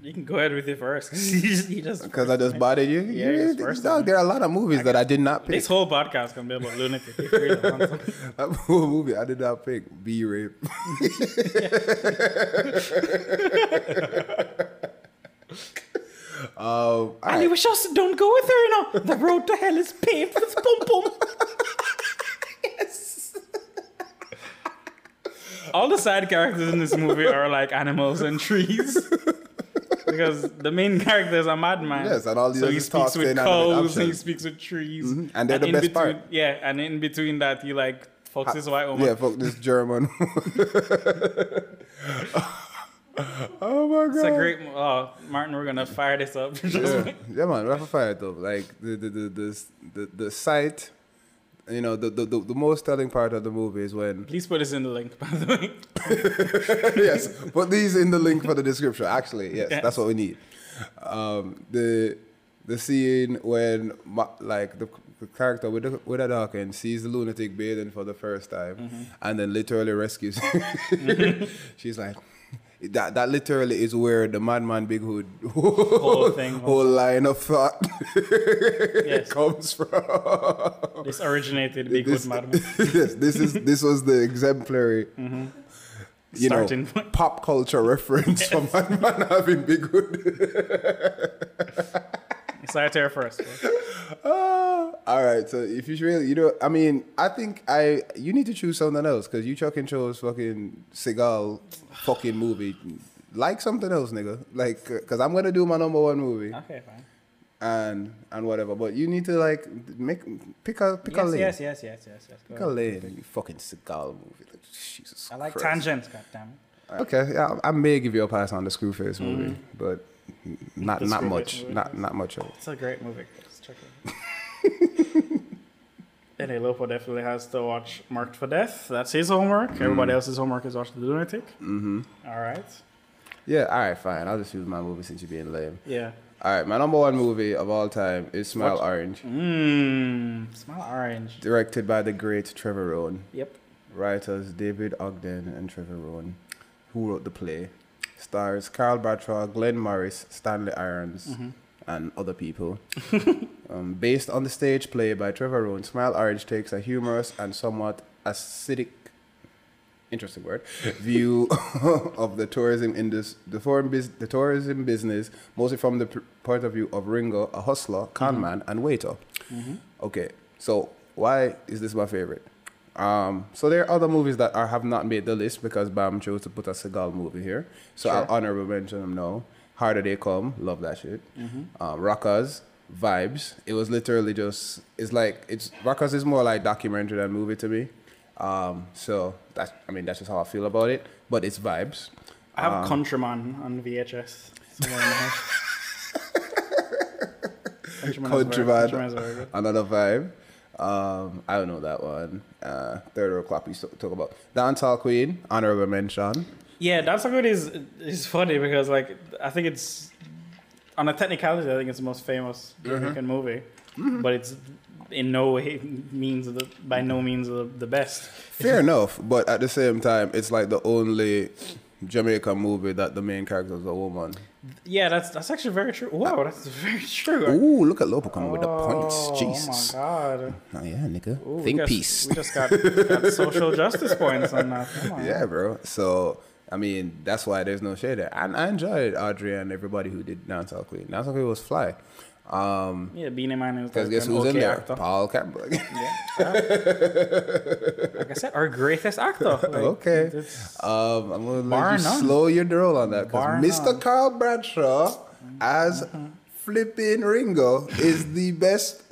You can go ahead with it first. [laughs] [laughs] he just, just because I just bought it. You, Yeah, you- it's first dog, there are a lot of movies that I did not pick. This whole podcast can be about lunatic. If you really want. That [laughs] whole movie I did not pick. B rape. um, all Ali right. wish us don't go with her, you know. The road to hell is paved with pum pum. yes. All the side characters in this movie are like animals and trees. Because the main character is a madman. Yes, and all he so he speaks with cows, and he speaks with trees, mm-hmm. And they're the in best between, part. Yeah, and in between that, he like fucks his white woman. Yeah, fuck this German. [laughs] oh my god. It's a great. Oh, Martin, we're gonna fire this up. [laughs] yeah, yeah, man, rapid fire though. Like the the the the the, the sight, you know, the, the the the most telling part of the movie is when Please put this in the link, by the way. [laughs] yes, put these in the link for the description. Actually, yes, Yes. that's what we need. Um, the the scene when Ma- like the, the character with the, with a Dawkins sees the lunatic bathing for the first time, Mm-hmm. and then literally rescues. [laughs] him. [laughs] She's like. That that literally is where the Madman Big Hood [laughs] Whole thing. whole line of thought [laughs] Yes. comes from. This originated Big this, Hood Madman. [laughs] yes, this is this was the exemplary, you Mm-hmm. Starting know, point. pop culture reference for Madman having Big Hood. Start here first. All right, so if you really, you know, I mean, I think I you need to choose something else because you fucking chose fucking Seagal fucking movie. Like something else, nigga. Like, cause I'm gonna do my number one movie Okay, fine. and and whatever. But you need to like make pick a pick a Yes, lane. yes, yes, yes, yes, yes. Go Pick a ahead. lane. You fucking Seagal movie. Like, Jesus. I like Christ. tangents, goddammit. Okay, yeah, I I may give you a pass on the Screwface movie, mm. but not The not Screwface much, movie. not not much of it. It's a great movie. [laughs] And Lopo definitely has to watch Marked for Death. That's his homework. Everybody else's homework is watch The Lunatic. Mm-hmm. All right. Yeah, all right, fine. I'll just use my movie since you're being lame. Yeah. All right, my number one movie of all time is Smile What? Orange, Mmm. Smile orange. directed by the great Trevor Rhone. Yep. Writers David Ogden and Trevor Rhone, who wrote the play. Stars Carl Bradshaw, Glenn Morris, Stanley Irons, Mm-hmm. And other people. [laughs] um, based on the stage play by Trevor Rhone, Smile Orange takes a humorous and somewhat acidic, interesting word, [laughs] view [laughs] of the tourism industry, the, foreign bus- the tourism business, mostly from the p- point of view of Ringo, a hustler, conman, and waiter. Okay, so why is this my favorite? Um, so there are other movies that are, have not made the list because Bam chose to put a Seagal movie here. So I'll Sure. honorable mention them now. Harder They Come, love that shit. Uh, Rockers, Vibes. It was literally just, it's like, it's Rockers is more like documentary than movie to me. Um, so that's, I mean, that's just how I feel about it. But it's Vibes. I have Countryman on VHS. [laughs] somewhere in the house. Countryman is very- Countryman. Countryman is very good. Another vibe. Um, I don't know that one. Uh, third World Cop we talk about. Dancehall Queen, honorable mention. Yeah, That's So Good is is funny because like I think it's on a technicality I think it's the most famous mm-hmm. Jamaican movie, mm-hmm. but it's in no way means the by no means the, the best. Fair enough, but at the same time, it's like the only Jamaican movie that the main character is a woman. Yeah, that's that's actually very true. Wow, ah. that's very true. Ooh, look at Lopo coming with the points. Oh, Jesus. Oh my god. Oh, yeah, nigga. Ooh, we Think peace. We just got, got social justice points on that. Come on. [laughs] Yeah, bro. So, I mean, that's why there's no shade there. And I enjoyed Audrey and everybody who did Dancehall Queen. Dancehall Queen was fly. Um, Yeah, Beenie Man is because like guess who's in there? actor. Paul Campbell. Yeah. like I said, our greatest actor. [laughs] Like, okay. Um, I'm gonna let you none. slow your roll on that because Mr. none. Carl Bradshaw as flipping Ringo is the best,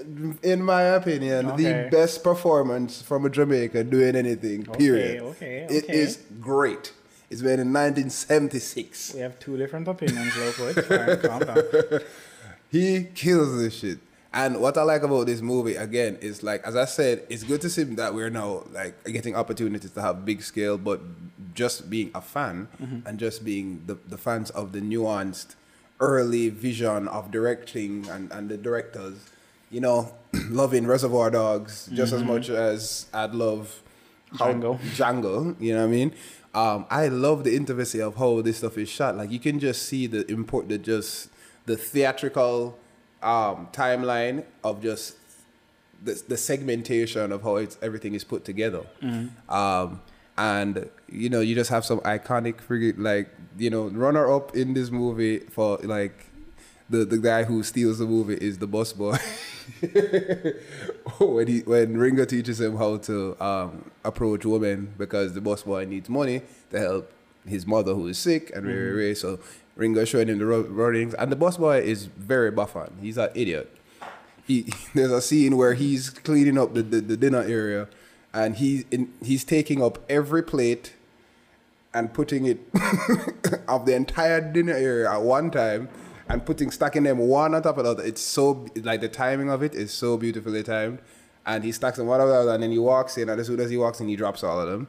in my opinion, the best performance from a Jamaican doing anything. Period. okay, It okay. is great. It's been in 1976. we have two different opinions, Loco. Calm down. [laughs] He kills this shit. And what I like about this movie again is like, as I said, it's good to see that we're now like getting opportunities to have big scale, but just being a fan mm-hmm. and just being the, the fans of the nuanced early vision of directing and, and the directors, you know, [clears throat] loving Reservoir Dogs just as mm-hmm. much as I'd love Django. Django, you know what I mean? Um, I love the intimacy of how this stuff is shot. Like you can just see the import, the just the theatrical um, timeline of just the, the segmentation of how it's everything is put together. Um, and you know, you just have some iconic frigate like you know runner up in this movie for like the the guy who steals the movie is the boss boy. [laughs] [laughs] when he when Ringo teaches him how to um, approach women because the boss boy needs money to help his mother who is sick and very very so Ringo showing him the runnings and the boss boy is very buffon. He's an idiot. He [laughs] there's a scene where he's cleaning up the, the, the dinner area and he in, he's taking up every plate and putting it [laughs] of the entire dinner area at one time and putting stacking them one on top of the other. It's so like the timing of it is so beautifully timed. And he stacks them one on the other and then he walks in and as soon as he walks in he drops all of them.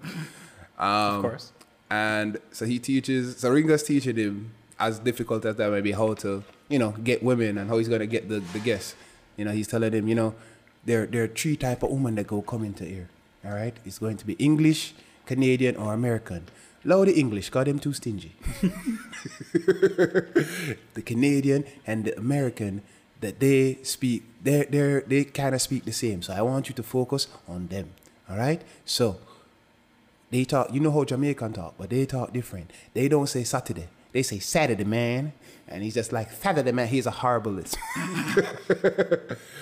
Um, Of course. And so he teaches so Ringo's teaching him as difficult as that may be how to, you know, get women and how he's gonna get the, the guests. You know, he's telling him, you know, there there are three type of women that go come into here. All right? It's going to be English, Canadian, or American. Low the English, cause them too stingy. [laughs] the Canadian and the American that they speak they they they kind of speak the same. So I want you to focus on them. All right? So they talk you know how Jamaican talk, but they talk different. They don't say Saturday. They say Saturday, man. And he's just like Saturday, man. He's a horriblest.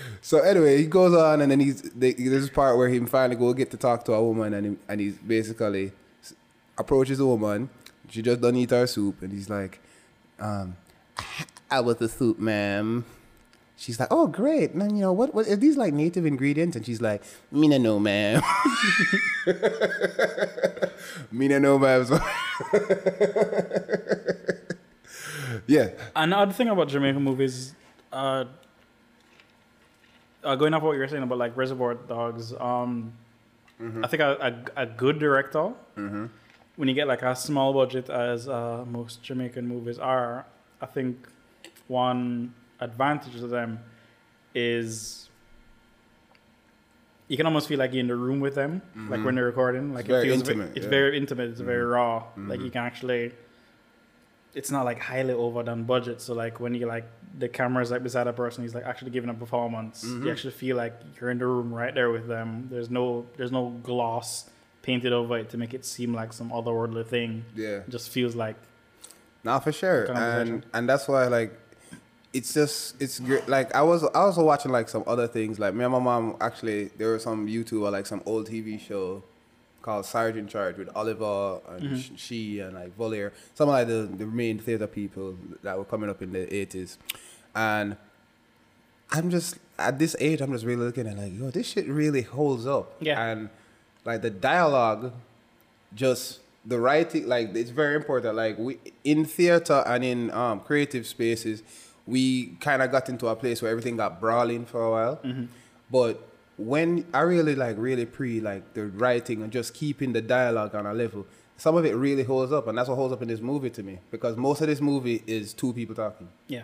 [laughs] so anyway, he goes on, and then he's they, there's this part where he finally go get to talk to a woman, and he, and he's basically approaches a woman. She just done eat her soup, and he's like, um, "I was the soup, ma'am." She's like, "Oh, great! And then, you know what? What are these like native ingredients?" And she's like, "Me no know, ma'am." [laughs] Me no know, ma'am. [laughs] yeah, An odd thing about Jamaican movies, uh, uh, going off what you were saying about like Reservoir Dogs, um, I think a, a, a good director, when you get like a small budget as uh, most Jamaican movies are, I think one advantage of them is you can almost feel like you're in the room with them, like mm-hmm. when they're recording. Like very it feels intimate, it's yeah. very intimate. It's very mm-hmm. raw. Like you mm-hmm. can actually. It's not like highly overdone budget. So like when you like the camera's like beside a person, he's like actually giving a performance. You actually feel like you're in the room right there with them. There's no there's no gloss painted over it to make it seem like some otherworldly thing. Yeah. It just feels like Nah, for sure, and and that's why like it's just it's great. Like I was I was watching like some other things. Like me and my mom actually there was some YouTube or like some old TV show called Sergeant Charge with Oliver and mm-hmm. Sh- she and like Voliere, some of like the the main theater people that were coming up in the eighties, and I'm just at this age I'm just really looking at like yo this shit really holds up. Yeah. and like the dialogue just the writing like it's very important like we in theater and in um creative spaces we kind of got into a place where everything got brawling for a while but when i really like really pre like the writing and just keeping the dialogue on a level some of it really holds up and that's what holds up in this movie to me because most of this movie is two people talking yeah.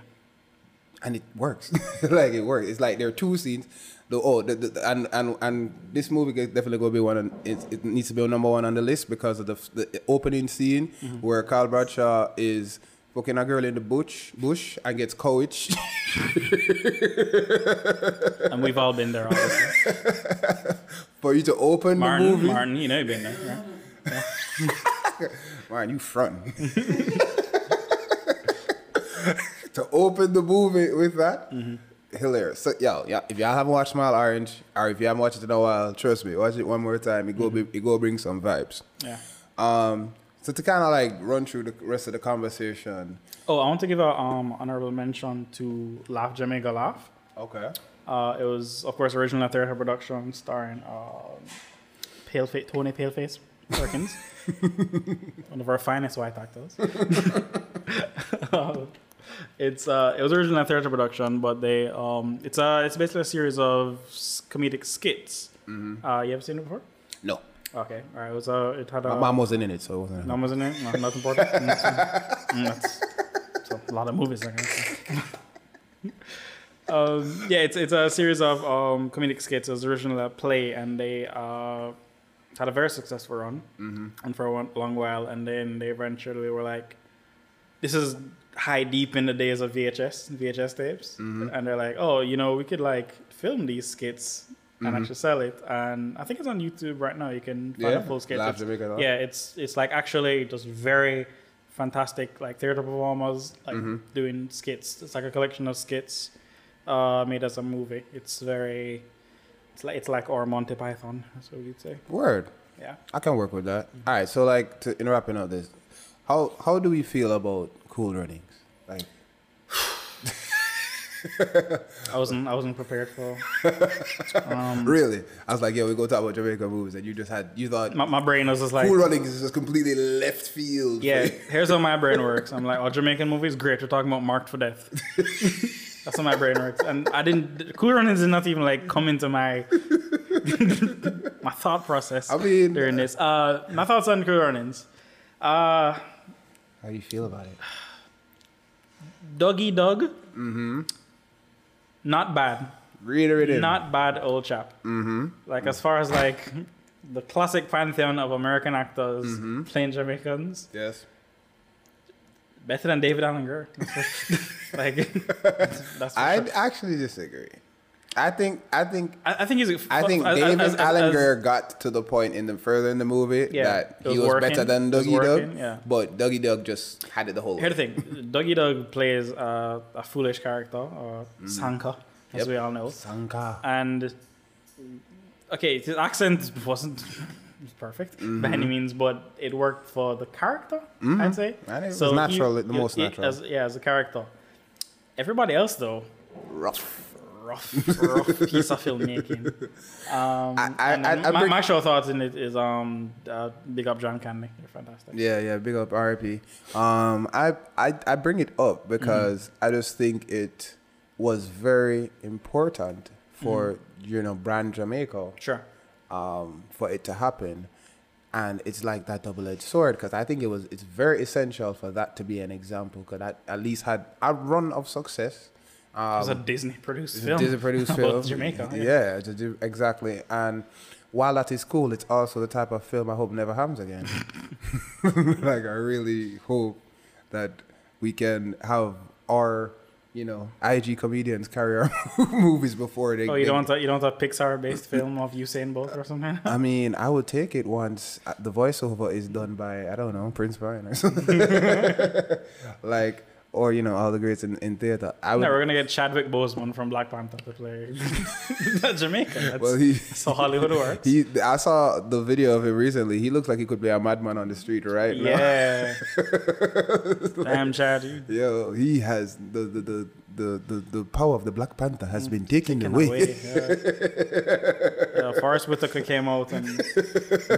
and it works. [laughs] like it works. It's like there are two scenes. The oh, the, the, and and and this movie is definitely gonna be one. On, it, it needs to be number one on the list because of the the opening scene mm-hmm. where Carl Bradshaw is fucking a girl in the bush bush and gets coached. [laughs] And we've all been there, obviously. [laughs] For you to open the Martin, movie, Martin, you know you've been there. Right? [laughs] man, you front. to open the movie with that, mm-hmm. Hilarious. So, yo, yeah, if y'all haven't watched Smile Orange, or if you haven't watched it in a while, trust me, watch it one more time. It go, be, it go bring some vibes. Yeah. Um, so to kind of like run through the rest of the conversation. Oh, I want to give a um, honorable mention to Laugh Jamaica Laugh. Okay. Uh, it was, of course, originally original theater production starring um, Paleface, Tony Paleface Perkins, [laughs] one of our finest white actors. Uh, [laughs] [laughs] it's uh, it was originally a theater production, but they um, it's a it's basically a series of comedic skits. Uh, you ever seen it before? No, Okay, all right. It was uh, it had a my mom wasn't in it, so it wasn't. Numbers in it? No, not important. [laughs] Mm, that's, that's a lot of movies. I guess. [laughs] um, yeah, it's it's a series of um, comedic skits. It was originally a play, and they uh, had a very successful run, and for a long while, and then they eventually were like, "This is high deep in the days of VHS VHS tapes," mm-hmm. and they're like, "Oh, you know, we could like film these skits." And mm-hmm. actually sell it, and I think it's on YouTube right now. You can find Yeah? a full skit. It's- Jamaica yeah, it's it's like actually just very fantastic like theater performers like mm-hmm. doing skits. It's like a collection of skits uh, made as a movie. It's very it's like it's like or Monty Python. That's what you'd say. Word. Yeah. I can work with that. All right. So like to in wrapping up this, how how do we feel about Cool Runnings? Like I wasn't I wasn't prepared for. [laughs] Um, really? I was like, yo, we go talk about Jamaica movies, and you just had you thought My, my brain was just like. Cool Runnings is just completely left field. Yeah, [laughs] here's how my brain [laughs] works. I'm like, oh, Jamaican movies, great. We're talking about Marked for Death. That's how my brain works. And I didn't. Cool Runnings did not even like come into my my thought process. I mean- during this, uh, my thoughts on Cool Runnings. Uh, How do you feel about it? Dougie Doug. Mm-hmm. Not bad. Reiterate it. Not bad, old chap. Mm-hmm. Like as far as like the classic pantheon of American actors Mm-hmm. playing Jamaicans. Yes. Better than David Alan [laughs] [laughs] for- like that's I sure. actually disagree. I think I think I, I think he's. I think as- David as- as- Alan as- Grier got to the point in the further in the movie Yeah, that it he was was working, better than Dougie working, Doug. yeah. But Dougie Doug just had it the whole Here's the thing: Dougie Doug plays uh, a foolish character, or Sanka, as Yep. we all know, Sanka. and okay, his accent wasn't [laughs] perfect by any means, but it worked for the character. I'd say. And it was natural, the most natural. As, yeah, as a character. Everybody else, though, Rough. Rough, rough [laughs] piece of filmmaking. Um, I- I- I- my, bring- my show thoughts in it is um, uh, big up John Candy. You're fantastic. Yeah, yeah, big up RIP. Um, I, I I bring it up because I just think it was very important for you know brand Jamaica Sure. um, for it to happen. And it's like that double-edged sword because I think it was it's very essential for that to be an example because that at least had a run of success. It was a Um, Disney produced film. a Disney-produced about [laughs] film. Jamaica. Yeah, di- exactly. And while that is cool, it's also the type of film I hope never happens again. [laughs] [laughs] like I really hope that we can have our, you know, IG comedians carry our movies before they. Oh, you don't want a, you don't want a Pixar based film of Usain Bolt or something? I mean, I would take it once uh, the voiceover is done by I don't know Prince Brian or something, like or you know all the greats in, in theater. I would. no, we're gonna get Chadwick Boseman from Black Panther to play [laughs] Jamaica. That's, well, he, how Hollywood [laughs] works. he. I saw the video of him recently. He looks like he could be a madman on the street right yeah. [laughs] Damn, Chad. Yo, he has the the, the the the the power of the Black Panther has mm. been taken, taken away. away. Yeah. [laughs] yeah, Forest Whitaker came out and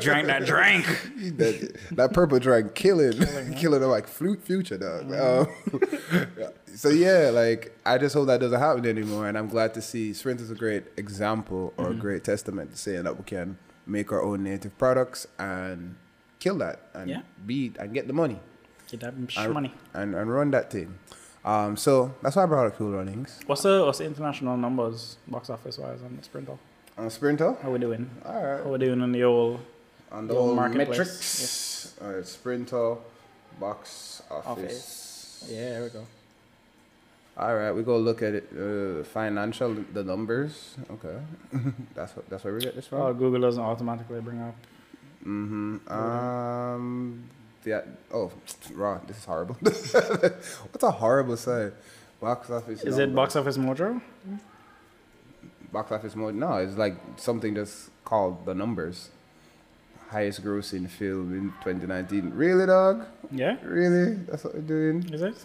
drank that drink. [laughs] that, that purple drag killing, killing, [laughs] them like flute future dog. Mm. Um, so yeah, like I just hope that doesn't happen anymore, and I'm glad to see Sprint is a great example or a mm-hmm. great testament to saying that we can make our own native products and kill that and Yeah. beat and get the money Get that and, money. and and run that thing. Um, so that's why I brought up Cool Runnings. What's the what's the international numbers box office wise on the Sprinter? On Sprinter, How we doing? all right. How we doing on the old On the Your old metrics, all right, Sprinter, box office. office? Yeah, there we go. All right, we go look at it. Uh, financial, the numbers. Okay, [laughs] that's what, that's where we get this from. Oh. Google doesn't automatically bring up. Mm-hmm. Um. Yeah. Oh, [tsk] raw. This is horrible. [laughs] What's a horrible say? Box office. Is it. Box Office Mojo? Box office mode? No, it's like something that's called the numbers. Highest grossing film in 2019. Really, dog? Yeah, Really? That's what we're doing. is it?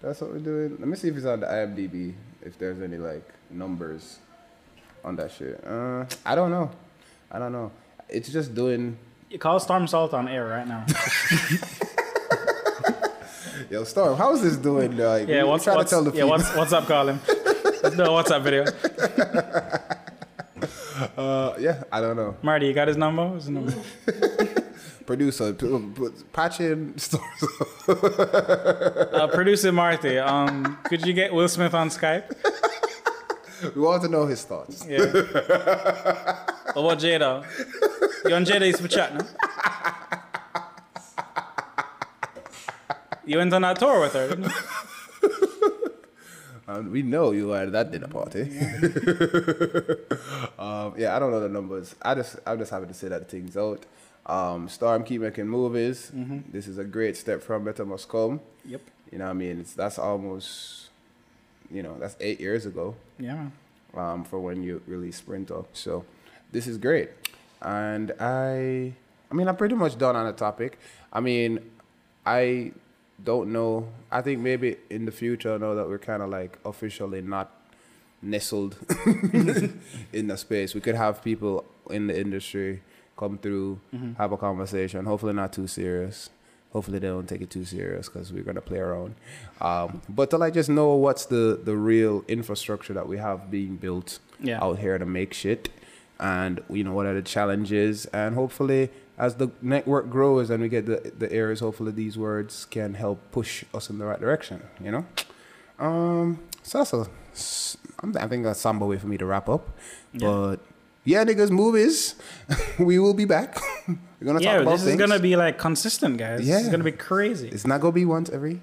That's what we're doing. Let me see if it's on the IMDb. If there's any like numbers on that shit. Uh, I don't know. I don't know. It's just doing. You call Storm Salt on air right now. [laughs] Yo, Storm, how's this doing? Like, Yeah, what's trying what's to tell the yeah people. what's what's up, Colin? Let's do a WhatsApp video. [laughs] Uh, yeah, I don't know. Marty, you got his number? What's his number? [laughs] Producer, p- p- patch in Storm. Uh, producer Marty, um, could you get Will Smith on Skype? we want to know his thoughts. Yeah. What about Jada? You and Jada used to chat, no? You went on that tour with her, didn't you? [laughs] Um, we know you were at that dinner party. [laughs] um, yeah, I don't know the numbers. I just, I'm just happy to say that the things out. Um, Storm keep making movies. This is a great step from Better Must Come. Yep. You know, what I mean, it's that's almost, you know, that's eight years ago Yeah, um, for when you released Sprinter. So this is great, and I, I mean, I'm pretty much done on the topic. I mean, I don't know. I think maybe in the future, now that we're kind of like officially not nestled [laughs] in the space, we could have people in the industry come through, have a conversation. Hopefully, not too serious. Hopefully, they don't take it too serious because we're gonna play around. Um, but to like just know what's the the real infrastructure that we have being built Yeah. out here to make shit, and you know what are the challenges, and hopefully as the network grows and we get the the areas, hopefully these words can help push us in the right direction. You know. Um. So that's a. I think that's some way for me to wrap up. Yeah. But yeah, niggas, movies. [laughs] we will be back. [laughs] We're gonna Yeah, talk about this is gonna be like consistent, guys. Yeah. It's gonna be crazy. It's not gonna be once every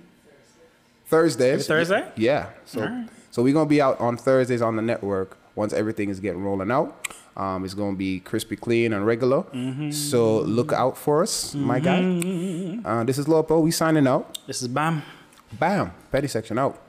Thursday Thursday? Yeah. So Alright. so we're gonna be out on Thursdays on the network once everything is getting rolling out. Um, it's gonna be crispy clean and regular. Mm-hmm. So look out for us, my guy. Uh, this is Lopo. We signing out. This is Bam. Bam. Penny Section out.